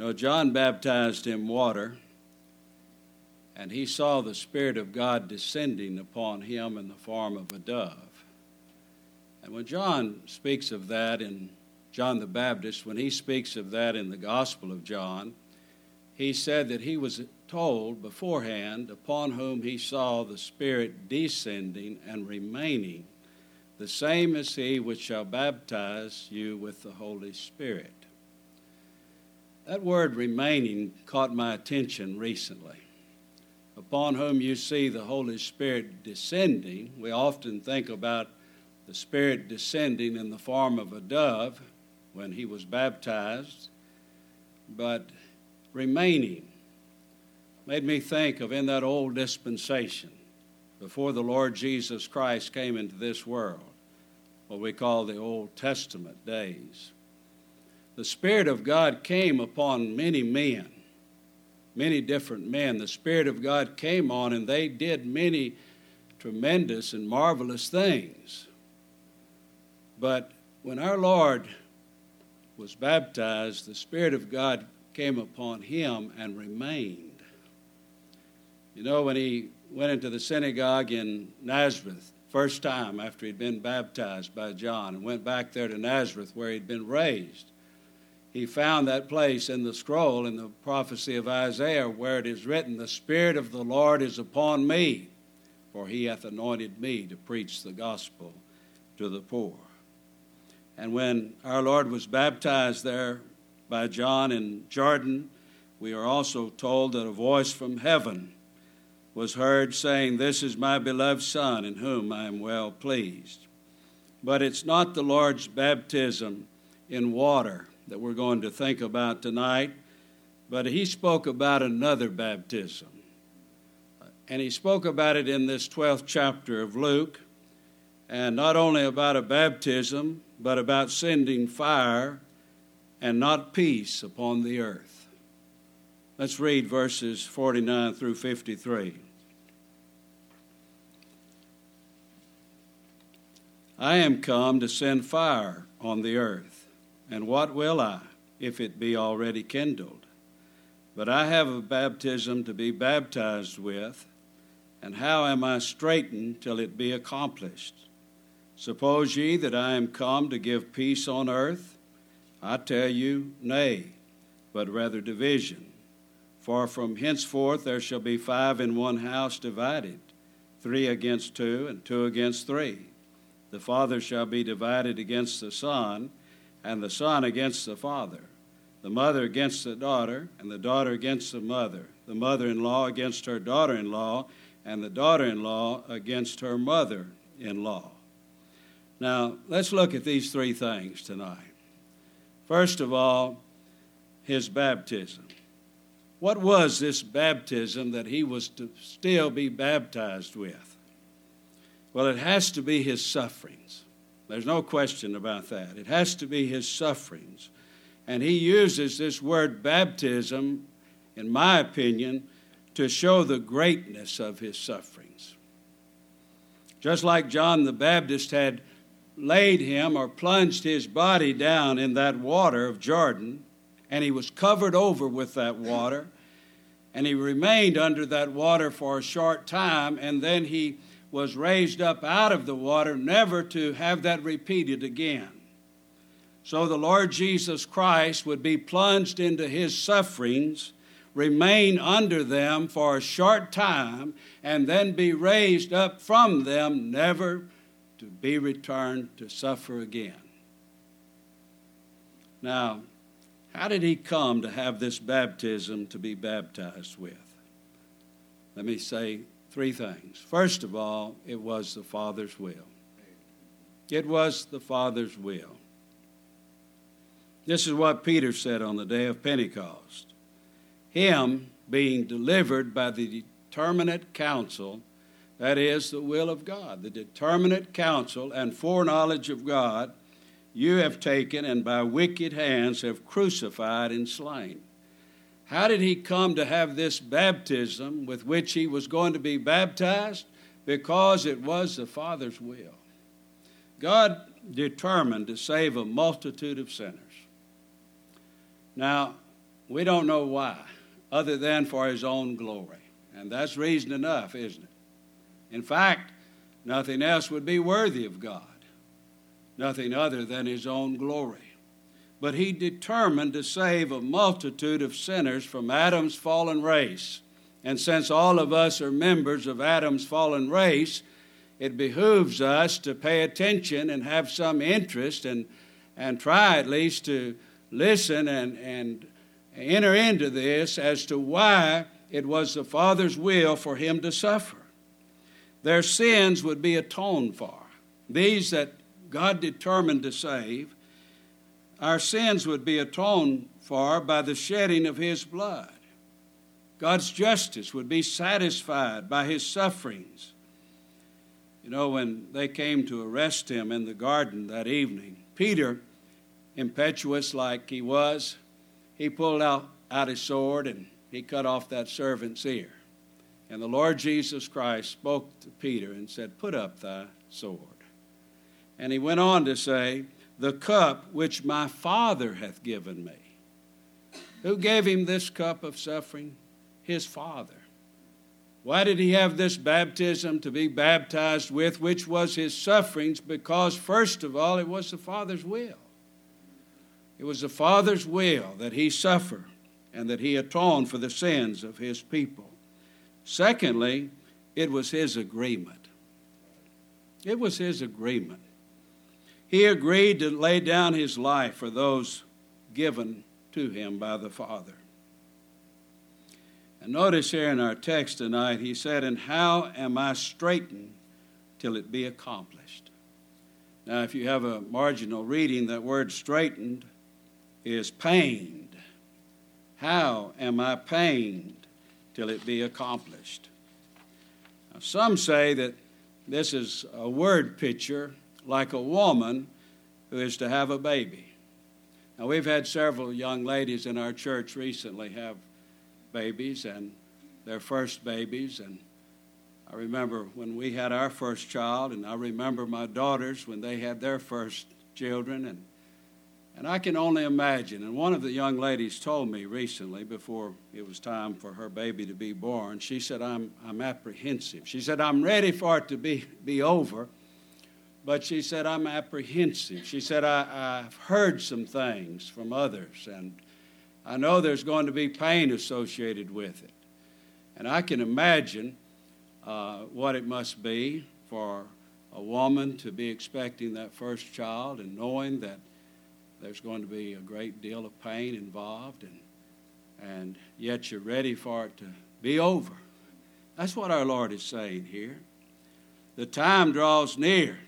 know, John baptized him in water, and he saw the Spirit of God descending upon him in the form of a dove. And when John speaks of that in John the Baptist, when he speaks of that in the Gospel of John, he said that he was told beforehand upon whom he saw the Spirit descending and remaining, the same as he which shall baptize you with the Holy Spirit. That word remaining caught my attention recently. Upon whom you see the Holy Spirit descending, we often think about the Spirit descending in the form of a dove when he was baptized, but remaining made me think of in that old dispensation before the Lord Jesus Christ came into this world, what we call the Old Testament days the Spirit of God came upon many men, many different men. The Spirit of God came on, and they did many tremendous and marvelous things. But when our Lord was baptized, the Spirit of God came upon him and remained. You know, when he went into the synagogue in Nazareth, first time after he'd been baptized by John, and went back there to Nazareth where he'd been raised, he found that place in the scroll in the prophecy of Isaiah where it is written, The Spirit of the Lord is upon me, for he hath anointed me to preach the gospel to the poor. And when our Lord was baptized there by John in Jordan, we are also told that a voice from heaven was heard saying, This is my beloved Son, in whom I am well pleased. But it's not the Lord's baptism in water that we're going to think about tonight, but he spoke about another baptism. And he spoke about it in this 12th chapter of Luke, and not only about a baptism, but about sending fire and not peace upon the earth. Let's read verses 49 through 53. I am come to send fire on the earth and what will I, if it be already kindled? But I have a baptism to be baptized with, and how am I straitened till it be accomplished? Suppose ye that I am come to give peace on earth? I tell you, nay, but rather division. For from henceforth there shall be five in one house divided, three against two, and two against three. The father shall be divided against the son and the son against the father, the mother against the daughter, and the daughter against the mother, the mother in law against her daughter in law, and the daughter in law against her mother in law. Now, let's look at these three things tonight. First of all, his baptism. What was this baptism that he was to still be baptized with? Well, it has to be his sufferings. There's no question about that. It has to be his sufferings. And he uses this word baptism, in my opinion, to show the greatness of his sufferings. Just like John the Baptist had laid him or plunged his body down in that water of Jordan, and he was covered over with that water, and he remained under that water for a short time, and then he was raised up out of the water, never to have that repeated again. So the Lord Jesus Christ would be plunged into his sufferings, remain under them for a short time, and then be raised up from them, never to be returned to suffer again. Now, how did he come to have this baptism to be baptized with? Let me say three things. First of all, it was the Father's will. It was the Father's will. This is what Peter said on the day of Pentecost. Him being delivered by the determinate counsel, that is, the will of God, the determinate counsel and foreknowledge of God, you have taken and by wicked hands have crucified and slain. How did he come to have this baptism with which he was going to be baptized? Because it was the Father's will. God determined to save a multitude of sinners. Now, We don't know why, other than for his own glory. And that's reason enough, isn't it? In fact, nothing else would be worthy of God, nothing other than his own glory. But he determined to save a multitude of sinners from Adam's fallen race. And since all of us are members of Adam's fallen race, it behooves us to pay attention and have some interest and, and try at least to listen and, and enter into this as to why it was the Father's will for him to suffer. Their sins would be atoned for. These that God determined to save, our sins would be atoned for by the shedding of his blood. God's justice would be satisfied by his sufferings. You know, when they came to arrest him in the garden that evening, Peter, impetuous like he was, he pulled out, out his sword and he cut off that servant's ear. And the Lord Jesus Christ spoke to Peter and said, Put up thy sword. And he went on to say, The cup which my Father hath given me. Who gave him this cup of suffering? His Father. Why did he have this baptism to be baptized with, which was his sufferings? Because, first of all, it was the Father's will. It was the Father's will that he suffer and that he atone for the sins of his people. Secondly, it was his agreement. It was his agreement. He agreed to lay down his life for those given to him by the Father. And notice here in our text tonight, he said, And how am I straitened till it be accomplished? Now, if you have a marginal reading, that word straitened is pained. How am I pained till it be accomplished? Now, some say that this is a word picture like a woman who is to have a baby. Now, we've had several young ladies in our church recently have babies and their first babies. And I remember when we had our first child, and I remember my daughters when they had their first children. And, and I can only imagine. And one of the young ladies told me recently, before it was time for her baby to be born, she said, I'm, I'm apprehensive. She said, I'm ready for it to be, be over. But she said, I'm apprehensive. She said, I, I've heard some things from others, and I know there's going to be pain associated with it. And I can imagine uh, what it must be for a woman to be expecting that first child and knowing that there's going to be a great deal of pain involved, and, and yet you're ready for it to be over. That's what our Lord is saying here. The time draws near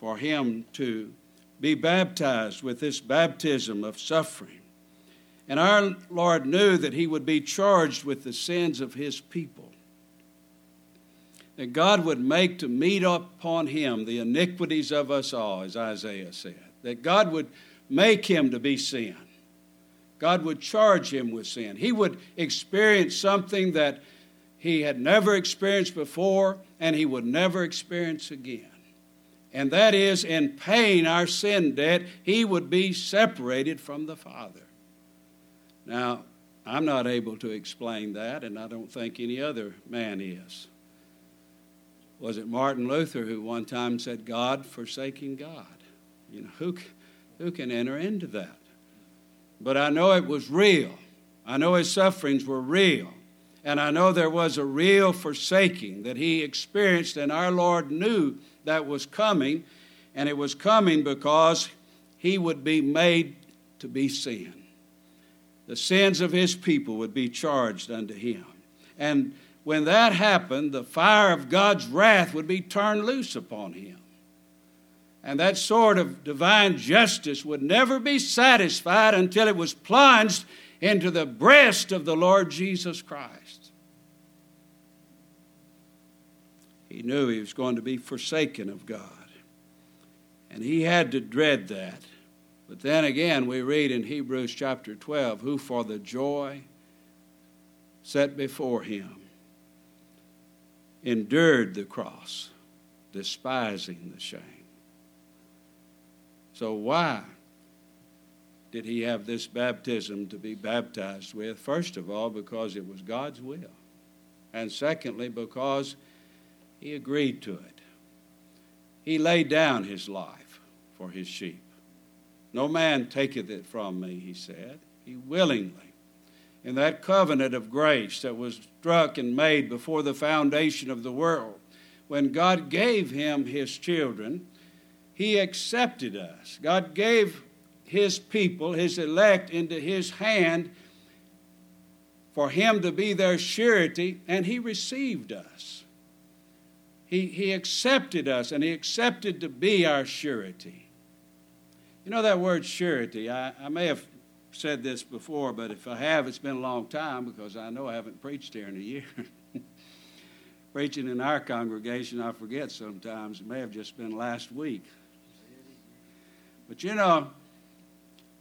for him to be baptized with this baptism of suffering. And our Lord knew that he would be charged with the sins of his people. That God would make to meet upon him the iniquities of us all, as Isaiah said. That God would make him to be sin. God would charge him with sin. He would experience something that he had never experienced before and he would never experience again. And that is, in paying our sin debt, he would be separated from the Father. Now, I'm not able to explain that, and I don't think any other man is. Was it Martin Luther who one time said, God forsaking God? You know, who, who can enter into that? But I know it was real. I know his sufferings were real. And I know there was a real forsaking that he experienced, and our Lord knew that was coming, and it was coming because he would be made to be sin the sins of his people would be charged unto him. And when that happened, the fire of God's wrath would be turned loose upon him. And that sort of divine justice would never be satisfied until it was plunged into the breast of the Lord Jesus Christ. He knew he was going to be forsaken of God. And he had to dread that. But then again, we read in Hebrews chapter 12 who for the joy set before him endured the cross, despising the shame. So, why? Did he have this baptism to be baptized with? First of all, because it was God's will. And secondly, because he agreed to it. He laid down his life for his sheep. No man taketh it from me, he said. He willingly. In that covenant of grace that was struck and made before the foundation of the world, when God gave him his children, he accepted us. God gave his people, his elect, into his hand for him to be their surety, and he received us. He, he accepted us, and he accepted to be our surety. You know that word surety? I, I may have said this before, but if I have, it's been a long time because I know I haven't preached here in a year. Preaching in our congregation, I forget sometimes. It may have just been last week. But you know,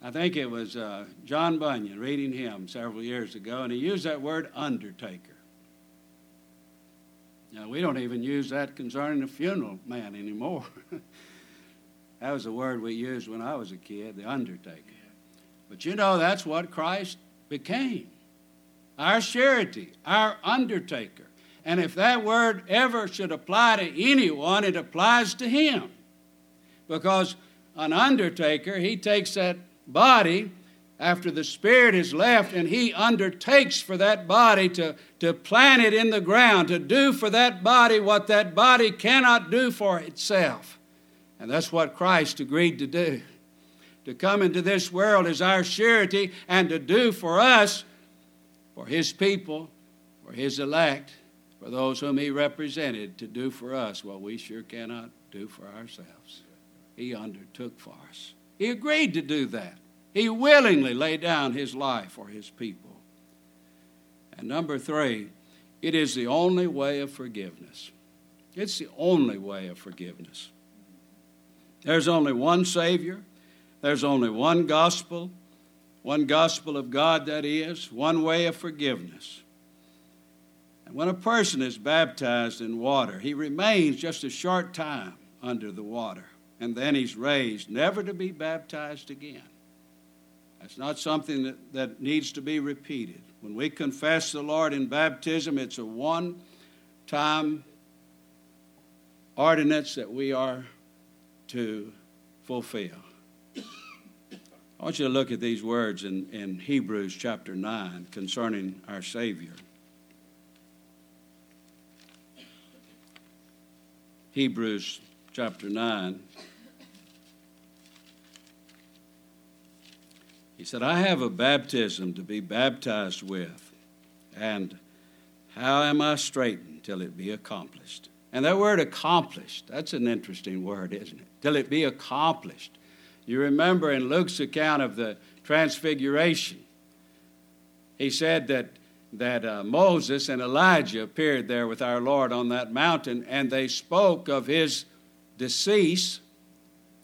I think it was uh, John Bunyan reading him several years ago, and he used that word undertaker. Now, we don't even use that concerning a funeral man anymore. that was a word we used when I was a kid, the undertaker. But you know, that's what Christ became our surety, our undertaker. And if that word ever should apply to anyone, it applies to him. Because an undertaker, he takes that body after the spirit is left and he undertakes for that body to, to plant it in the ground, to do for that body what that body cannot do for itself. And that's what Christ agreed to do. To come into this world as our surety and to do for us, for his people, for his elect, for those whom he represented, to do for us what we sure cannot do for ourselves. He undertook for us. He agreed to do that. He willingly laid down his life for his people. And number three, it is the only way of forgiveness. It's the only way of forgiveness. There's only one Savior, there's only one gospel, one gospel of God, that is, one way of forgiveness. And when a person is baptized in water, he remains just a short time under the water and then he's raised, never to be baptized again. That's not something that, that needs to be repeated. When we confess the Lord in baptism, it's a one time ordinance that we are to fulfill. I want you to look at these words in, in Hebrews chapter 9 concerning our Savior. Hebrews chapter 9. He said, I have a baptism to be baptized with, and how am I straitened till it be accomplished? And that word accomplished, that's an interesting word, isn't it? Till it be accomplished. You remember in Luke's account of the transfiguration, he said that, that uh, Moses and Elijah appeared there with our Lord on that mountain, and they spoke of his decease.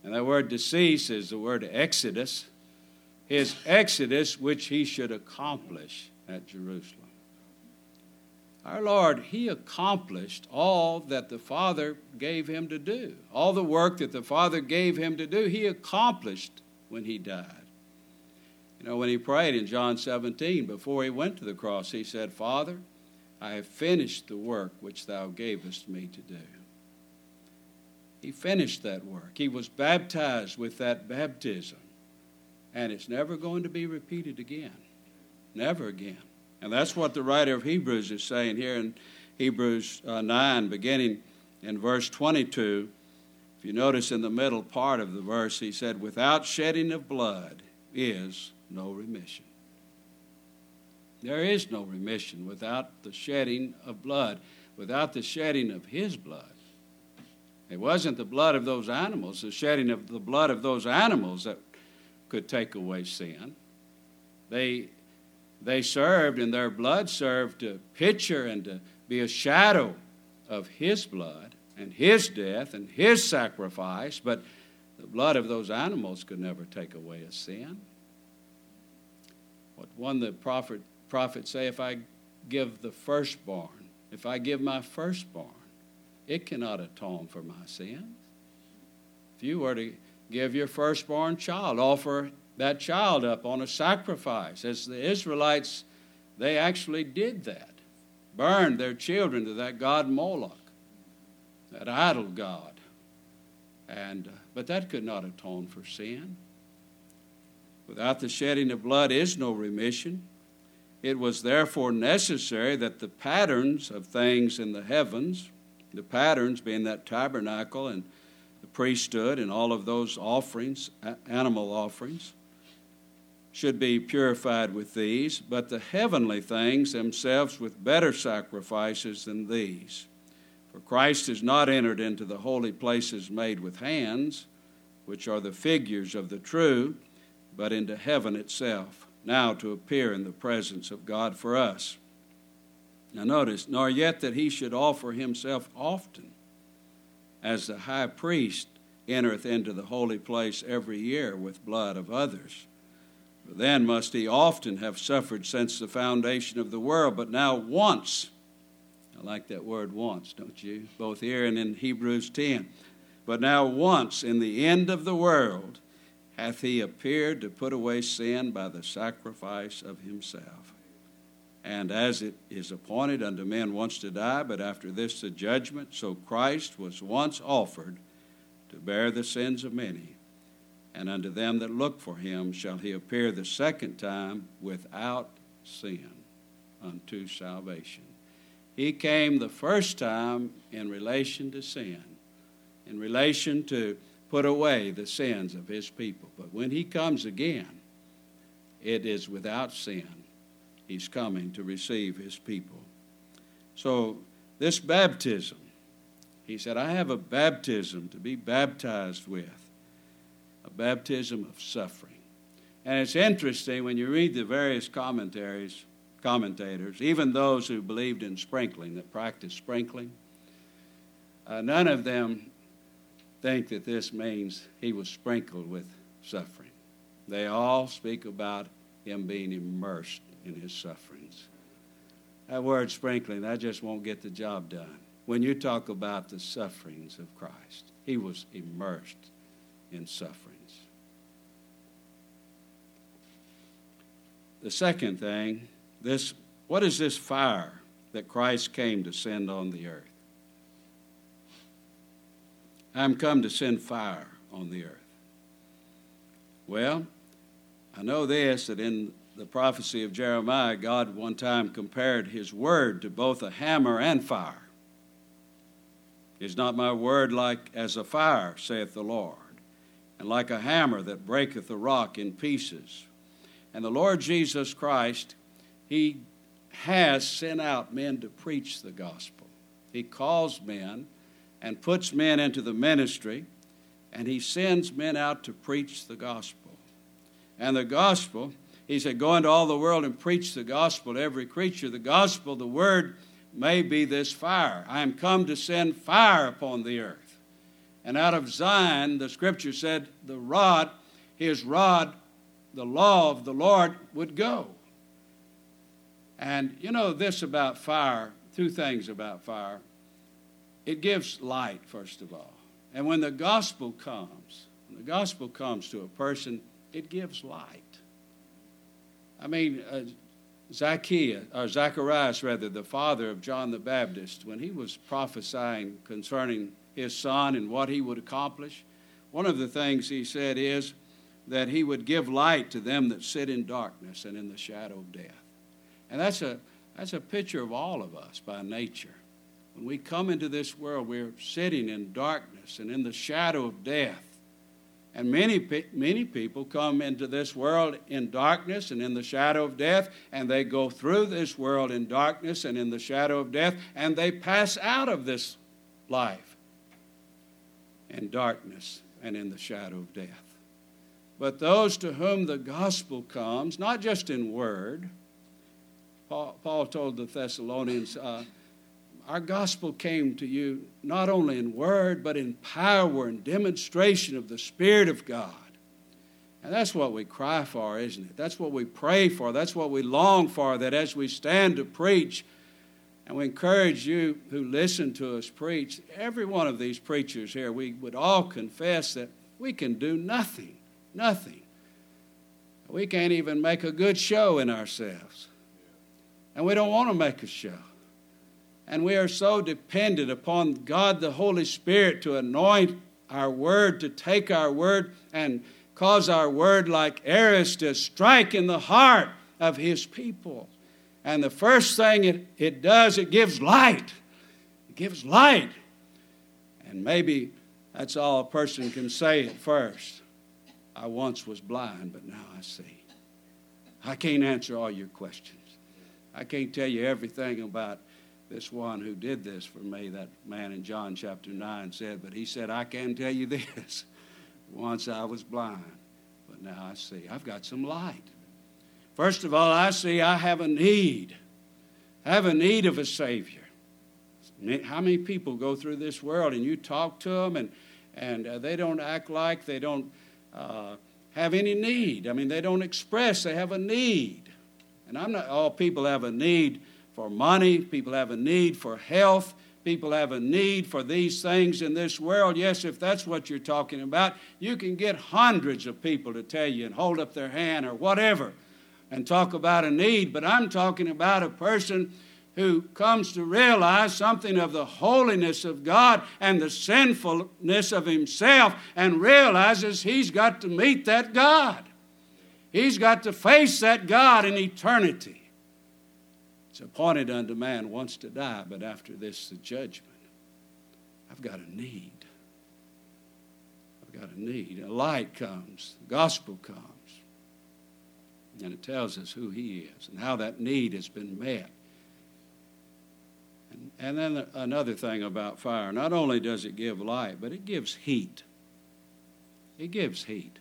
And that word decease is the word exodus his exodus which he should accomplish at Jerusalem. Our Lord, He accomplished all that the Father gave Him to do. All the work that the Father gave Him to do, He accomplished when He died. You know, when He prayed in John 17, before He went to the cross, He said, Father, I have finished the work which Thou gavest me to do. He finished that work. He was baptized with that baptism and it's never going to be repeated again. Never again. And that's what the writer of Hebrews is saying here in Hebrews uh, 9, beginning in verse 22. If you notice in the middle part of the verse, he said, Without shedding of blood is no remission. There is no remission without the shedding of blood, without the shedding of his blood. It wasn't the blood of those animals, the shedding of the blood of those animals that could take away sin. They, they served, and their blood served to picture and to be a shadow of His blood and His death and His sacrifice, but the blood of those animals could never take away a sin. What one the prophet prophets say, if I give the firstborn, if I give my firstborn, it cannot atone for my sins. If you were to give your firstborn child, offer that child up on a sacrifice. As the Israelites, they actually did that, burned their children to that god Moloch, that idol god. And, uh, but that could not atone for sin. Without the shedding of blood is no remission. It was therefore necessary that the patterns of things in the heavens, the patterns being that tabernacle and the priesthood and all of those offerings, animal offerings, should be purified with these, but the heavenly things themselves with better sacrifices than these. For Christ has not entered into the holy places made with hands, which are the figures of the true, but into heaven itself, now to appear in the presence of God for us. Now, notice, nor yet that he should offer himself often, as the high priest entereth into the holy place every year with blood of others. For then must he often have suffered since the foundation of the world, but now once. I like that word once, don't you? Both here and in Hebrews 10. But now once in the end of the world hath he appeared to put away sin by the sacrifice of himself. And as it is appointed unto men once to die, but after this the judgment, so Christ was once offered to bear the sins of many and unto them that look for him shall he appear the second time without sin unto salvation. He came the first time in relation to sin, in relation to put away the sins of his people. But when he comes again, it is without sin. He's coming to receive his people. So, this baptism, he said, I have a baptism to be baptized with a baptism of suffering. And it's interesting when you read the various commentaries, commentators, even those who believed in sprinkling, that practiced sprinkling, uh, none of them think that this means he was sprinkled with suffering. They all speak about him being immersed in his sufferings. That word sprinkling, that just won't get the job done. When you talk about the sufferings of Christ, he was immersed in sufferings. The second thing, this what is this fire that Christ came to send on the earth? I'm come to send fire on the earth. Well, I know this that in the prophecy of Jeremiah, God one time compared his word to both a hammer and fire. Is not my word like as a fire, saith the Lord, and like a hammer that breaketh the rock in pieces? And the Lord Jesus Christ, He has sent out men to preach the gospel. He calls men and puts men into the ministry, and He sends men out to preach the gospel. And the gospel, He said, Go into all the world and preach the gospel to every creature. The gospel, the word, may be this fire. I am come to send fire upon the earth. And out of Zion, the scripture said, the rod, his rod the law of the Lord would go. And you know this about fire, two things about fire. It gives light, first of all. And when the gospel comes, when the gospel comes to a person, it gives light. I mean, uh, Zacchaeus, or Zacharias, rather, the father of John the Baptist, when he was prophesying concerning his son and what he would accomplish, one of the things he said is, that he would give light to them that sit in darkness and in the shadow of death. And that's a, that's a picture of all of us by nature. When we come into this world, we're sitting in darkness and in the shadow of death. And many, many people come into this world in darkness and in the shadow of death, and they go through this world in darkness and in the shadow of death, and they pass out of this life in darkness and in the shadow of death. But those to whom the gospel comes, not just in word, Paul, Paul told the Thessalonians, uh, our gospel came to you not only in word, but in power and demonstration of the Spirit of God. And that's what we cry for, isn't it? That's what we pray for. That's what we long for, that as we stand to preach, and we encourage you who listen to us preach, every one of these preachers here, we would all confess that we can do nothing Nothing. we can't even make a good show in ourselves. And we don't want to make a show. And we are so dependent upon God the Holy Spirit to anoint our word, to take our word and cause our word like arrows to strike in the heart of His people. And the first thing it, it does, it gives light. It gives light. And maybe that's all a person can say at first. I once was blind, but now I see. I can't answer all your questions. I can't tell you everything about this one who did this for me, that man in John chapter 9 said, but he said, I can tell you this. Once I was blind, but now I see. I've got some light. First of all, I see I have a need. I have a need of a Savior. How many people go through this world and you talk to them and, and uh, they don't act like they don't uh, have any need? I mean, they don't express they have a need. And I'm not, all people have a need for money, people have a need for health, people have a need for these things in this world. Yes, if that's what you're talking about, you can get hundreds of people to tell you and hold up their hand or whatever and talk about a need. But I'm talking about a person who comes to realize something of the holiness of God and the sinfulness of himself and realizes he's got to meet that God. He's got to face that God in eternity. It's appointed unto man once to die, but after this, the judgment. I've got a need. I've got a need. A light comes, the gospel comes, and it tells us who He is and how that need has been met. And, and then another thing about fire not only does it give light, but it gives heat. It gives heat.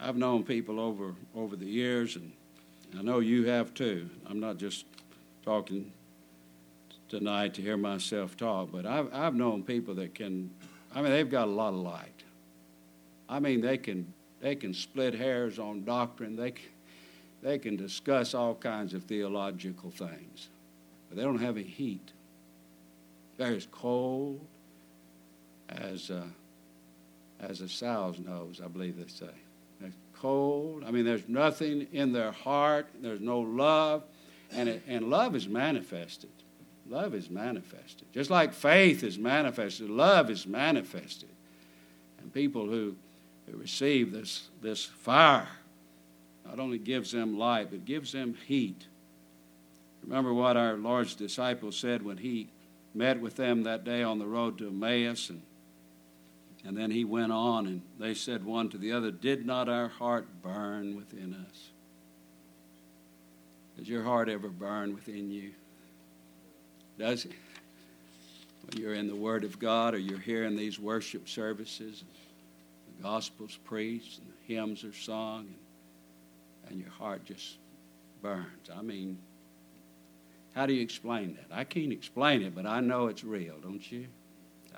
I've known people over, over the years, and I know you have too. I'm not just talking tonight to hear myself talk, but I've, I've known people that can, I mean, they've got a lot of light. I mean, they can, they can split hairs on doctrine, they can, they can discuss all kinds of theological things, but they don't have any heat. They're as cold as, uh, as a sow's nose, I believe they say cold. I mean, there's nothing in their heart. There's no love. And, it, and love is manifested. Love is manifested. Just like faith is manifested, love is manifested. And people who, who receive this, this fire not only gives them light, but gives them heat. Remember what our Lord's disciples said when he met with them that day on the road to Emmaus and and then he went on, and they said one to the other, Did not our heart burn within us? Does your heart ever burn within you? Does it? When you're in the Word of God or you're hearing these worship services, the gospel's preached, and the hymns are sung, and, and your heart just burns. I mean, how do you explain that? I can't explain it, but I know it's real, don't you?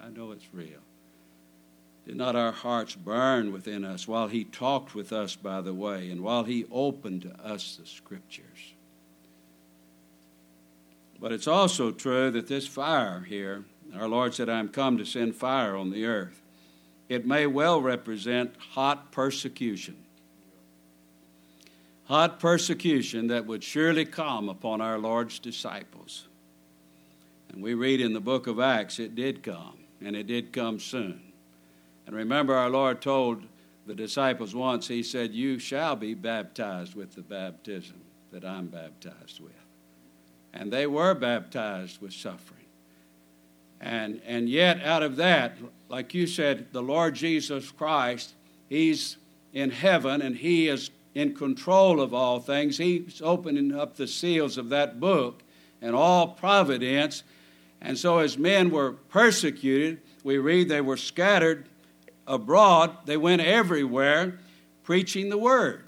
I know it's real. Did not our hearts burn within us while he talked with us by the way and while he opened to us the scriptures? But it's also true that this fire here, our Lord said, I am come to send fire on the earth. It may well represent hot persecution. Hot persecution that would surely come upon our Lord's disciples. And we read in the book of Acts, it did come, and it did come soon. And remember, our Lord told the disciples once, He said, You shall be baptized with the baptism that I'm baptized with. And they were baptized with suffering. And, and yet, out of that, like you said, the Lord Jesus Christ, He's in heaven and He is in control of all things. He's opening up the seals of that book and all providence. And so, as men were persecuted, we read they were scattered abroad, they went everywhere preaching the word.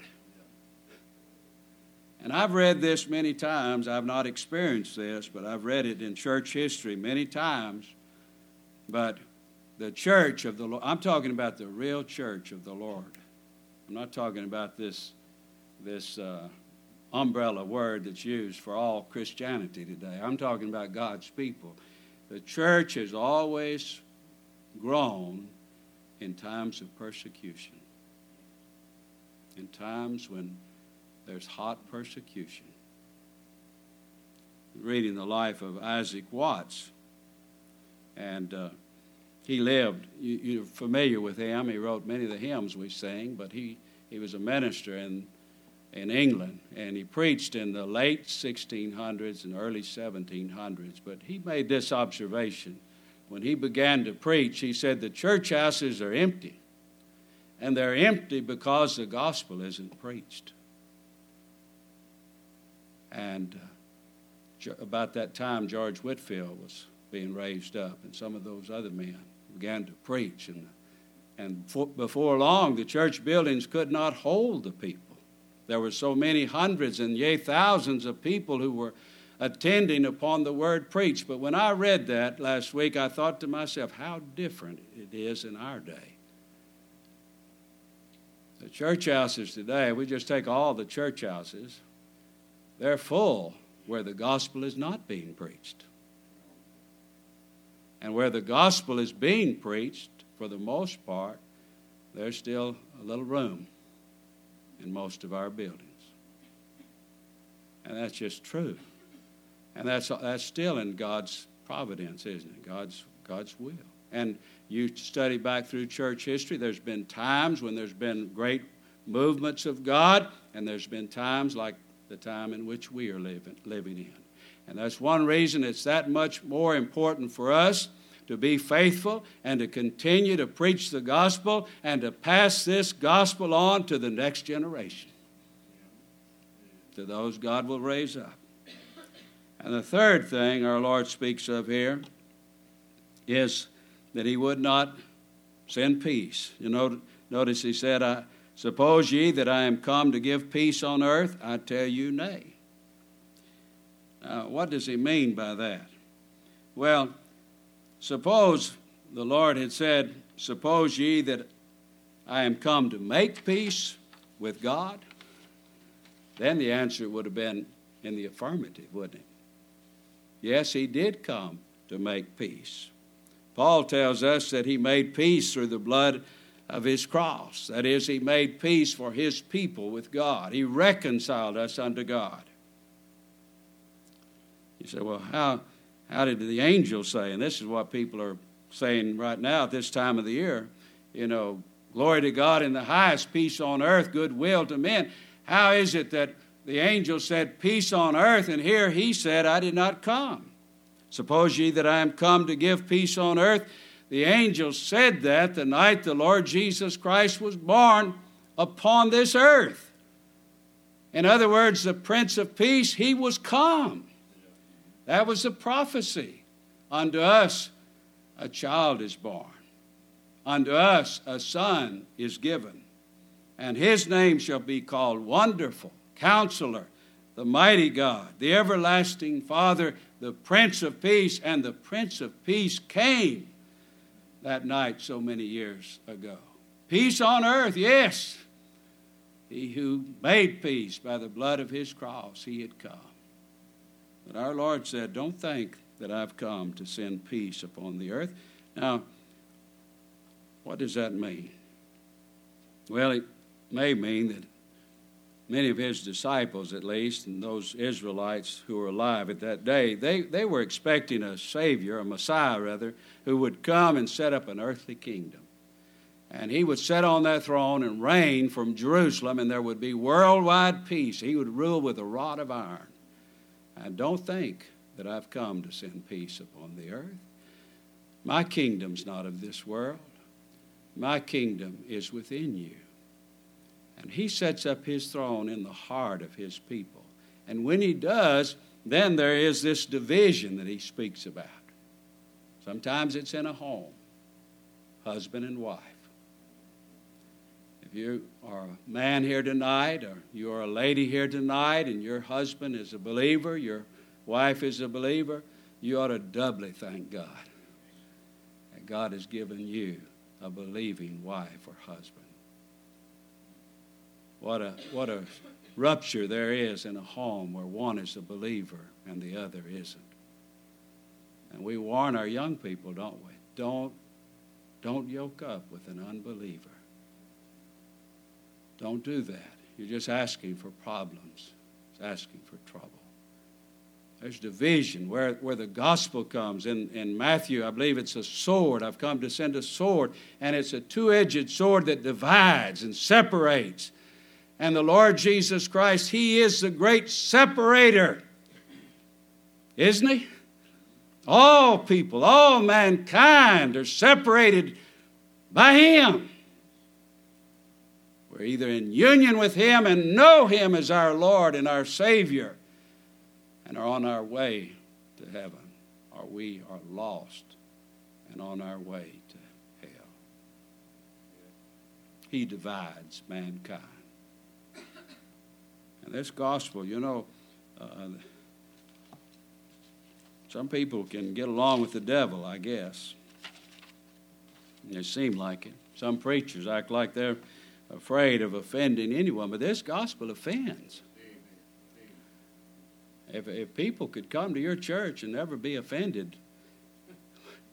And I've read this many times. I've not experienced this, but I've read it in church history many times. But the church of the Lord, I'm talking about the real church of the Lord. I'm not talking about this, this uh, umbrella word that's used for all Christianity today. I'm talking about God's people. The church has always grown in times of persecution. in times when there's hot persecution. Reading the life of Isaac Watts, and uh, he lived, you, are familiar with him. He wrote many of the hymns we sing, but he, he was a minister in, in England, and he preached in the late 1600s and early 1700s. But he made this observation. When he began to preach, he said, The church houses are empty, and they're empty because the gospel isn't preached. And uh, about that time, George Whitefield was being raised up, and some of those other men began to preach. And, and for, before long, the church buildings could not hold the people. There were so many hundreds and yea, thousands of people who were attending upon the word preached. But when I read that last week, I thought to myself, how different it is in our day. The church houses today, we just take all the church houses, they're full where the gospel is not being preached. And where the gospel is being preached, for the most part, there's still a little room in most of our buildings. And that's just true. And that's, that's still in God's providence, isn't it? God's, God's will. And you study back through church history, there's been times when there's been great movements of God, and there's been times like the time in which we are living, living in. And that's one reason it's that much more important for us to be faithful and to continue to preach the gospel and to pass this gospel on to the next generation, to those God will raise up. And the third thing our Lord speaks of here is that He would not send peace. You know, notice He said, I, Suppose ye that I am come to give peace on earth? I tell you, nay. Now, what does he mean by that? Well, suppose the Lord had said, Suppose ye that I am come to make peace with God, then the answer would have been in the affirmative, wouldn't it? Yes, he did come to make peace. Paul tells us that he made peace through the blood of his cross. That is, he made peace for his people with God. He reconciled us unto God. You say, well, how, how did the angels say? And this is what people are saying right now at this time of the year. You know, glory to God in the highest, peace on earth, goodwill to men. How is it that the angel said, Peace on earth, and here he said, I did not come? Suppose ye that I am come to give peace on earth? The angel said that the night the Lord Jesus Christ was born upon this earth. In other words, the Prince of Peace, he was come. That was the prophecy. Unto us a child is born, unto us a son is given, and his name shall be called Wonderful, Counselor, the Mighty God, the Everlasting Father, the Prince of Peace, and the Prince of Peace came that night so many years ago. Peace on earth, yes. He who made peace by the blood of his cross, he had come. But our Lord said, Don't think that I've come to send peace upon the earth. Now, what does that mean? Well, it may mean that many of his disciples, at least, and those Israelites who were alive at that day, they, they were expecting a Savior, a Messiah rather, who would come and set up an earthly kingdom. And he would sit on that throne and reign from Jerusalem, and there would be worldwide peace. He would rule with a rod of iron. And don't think that I've come to send peace upon the earth. My kingdom's not of this world, my kingdom is within you. And he sets up his throne in the heart of his people. And when he does, then there is this division that he speaks about. Sometimes it's in a home, husband and wife. If you are a man here tonight, or you are a lady here tonight, and your husband is a believer, your wife is a believer, you ought to doubly thank God that God has given you a believing wife or husband. What a, what a rupture there is in a home where one is a believer and the other isn't. And we warn our young people, don't we? Don't, don't yoke up with an unbeliever. Don't do that. You're just asking for problems, it's asking for trouble. There's division where, where the gospel comes. In, in Matthew, I believe it's a sword. I've come to send a sword, and it's a two edged sword that divides and separates. And the Lord Jesus Christ, He is the great separator, isn't He? All people, all mankind are separated by Him. We're either in union with Him and know Him as our Lord and our Savior and are on our way to heaven, or we are lost and on our way to hell. He divides mankind. And this gospel, you know, uh, some people can get along with the devil, I guess. They seem like it. Some preachers act like they're afraid of offending anyone, but this gospel offends. If, if people could come to your church and never be offended,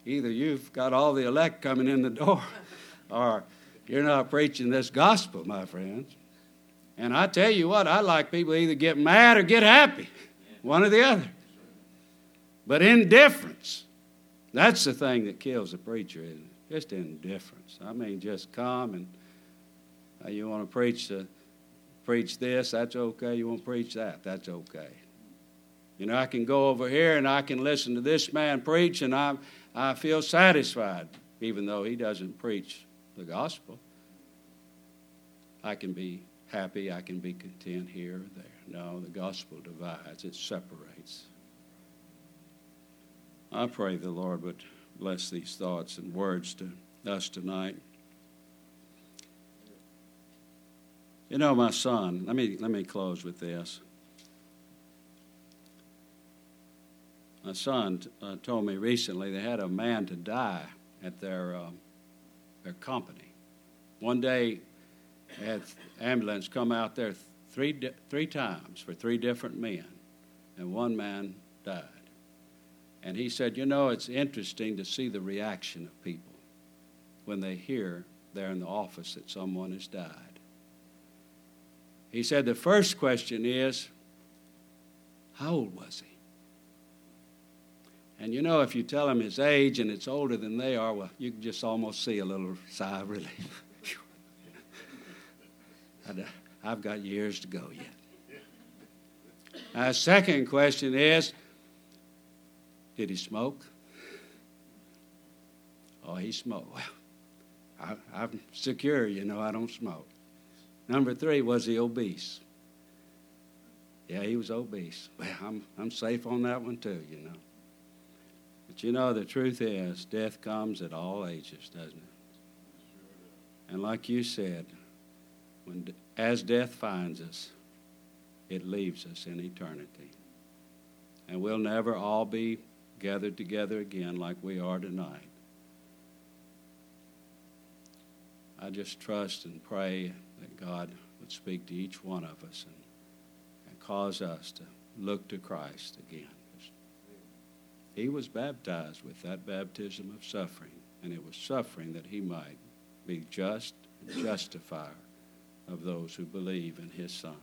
either you've got all the elect coming in the door or you're not preaching this gospel, my friends. And I tell you what, I like people either get mad or get happy, one or the other. But indifference, that's the thing that kills a preacher, isn't it? Just indifference. I mean, just come and uh, you want to preach the, preach this, that's okay. You want to preach that, that's okay. You know, I can go over here and I can listen to this man preach, and I, I feel satisfied, even though he doesn't preach the gospel. I can be happy, I can be content here or there. No, the gospel divides, it separates. I pray the Lord would bless these thoughts and words to us tonight. You know, my son, let me, let me close with this. My son uh, told me recently they had a man to die at their, uh, their company. One day, had ambulance come out there three, three times for three different men, and one man died. And he said, You know, it's interesting to see the reaction of people when they hear there in the office that someone has died. He said, The first question is, How old was he? And you know, if you tell them his age and it's older than they are, well, you can just almost see a little sigh of relief. I've got years to go yet. Our second question is did he smoke? Oh, he smoked. Well, I, am secure, you know, I don't smoke. Number three, was he obese? Yeah, he was obese. Well, I'm, I'm safe on that one too, you know. But you know, the truth is, death comes at all ages, doesn't it? And like you said, when, as death finds us, it leaves us in eternity. And we'll never all be gathered together again like we are tonight. I just trust and pray that God would speak to each one of us and, and cause us to look to Christ again. He was baptized with that baptism of suffering, and it was suffering that he might be just and justifier of those who believe in his Son.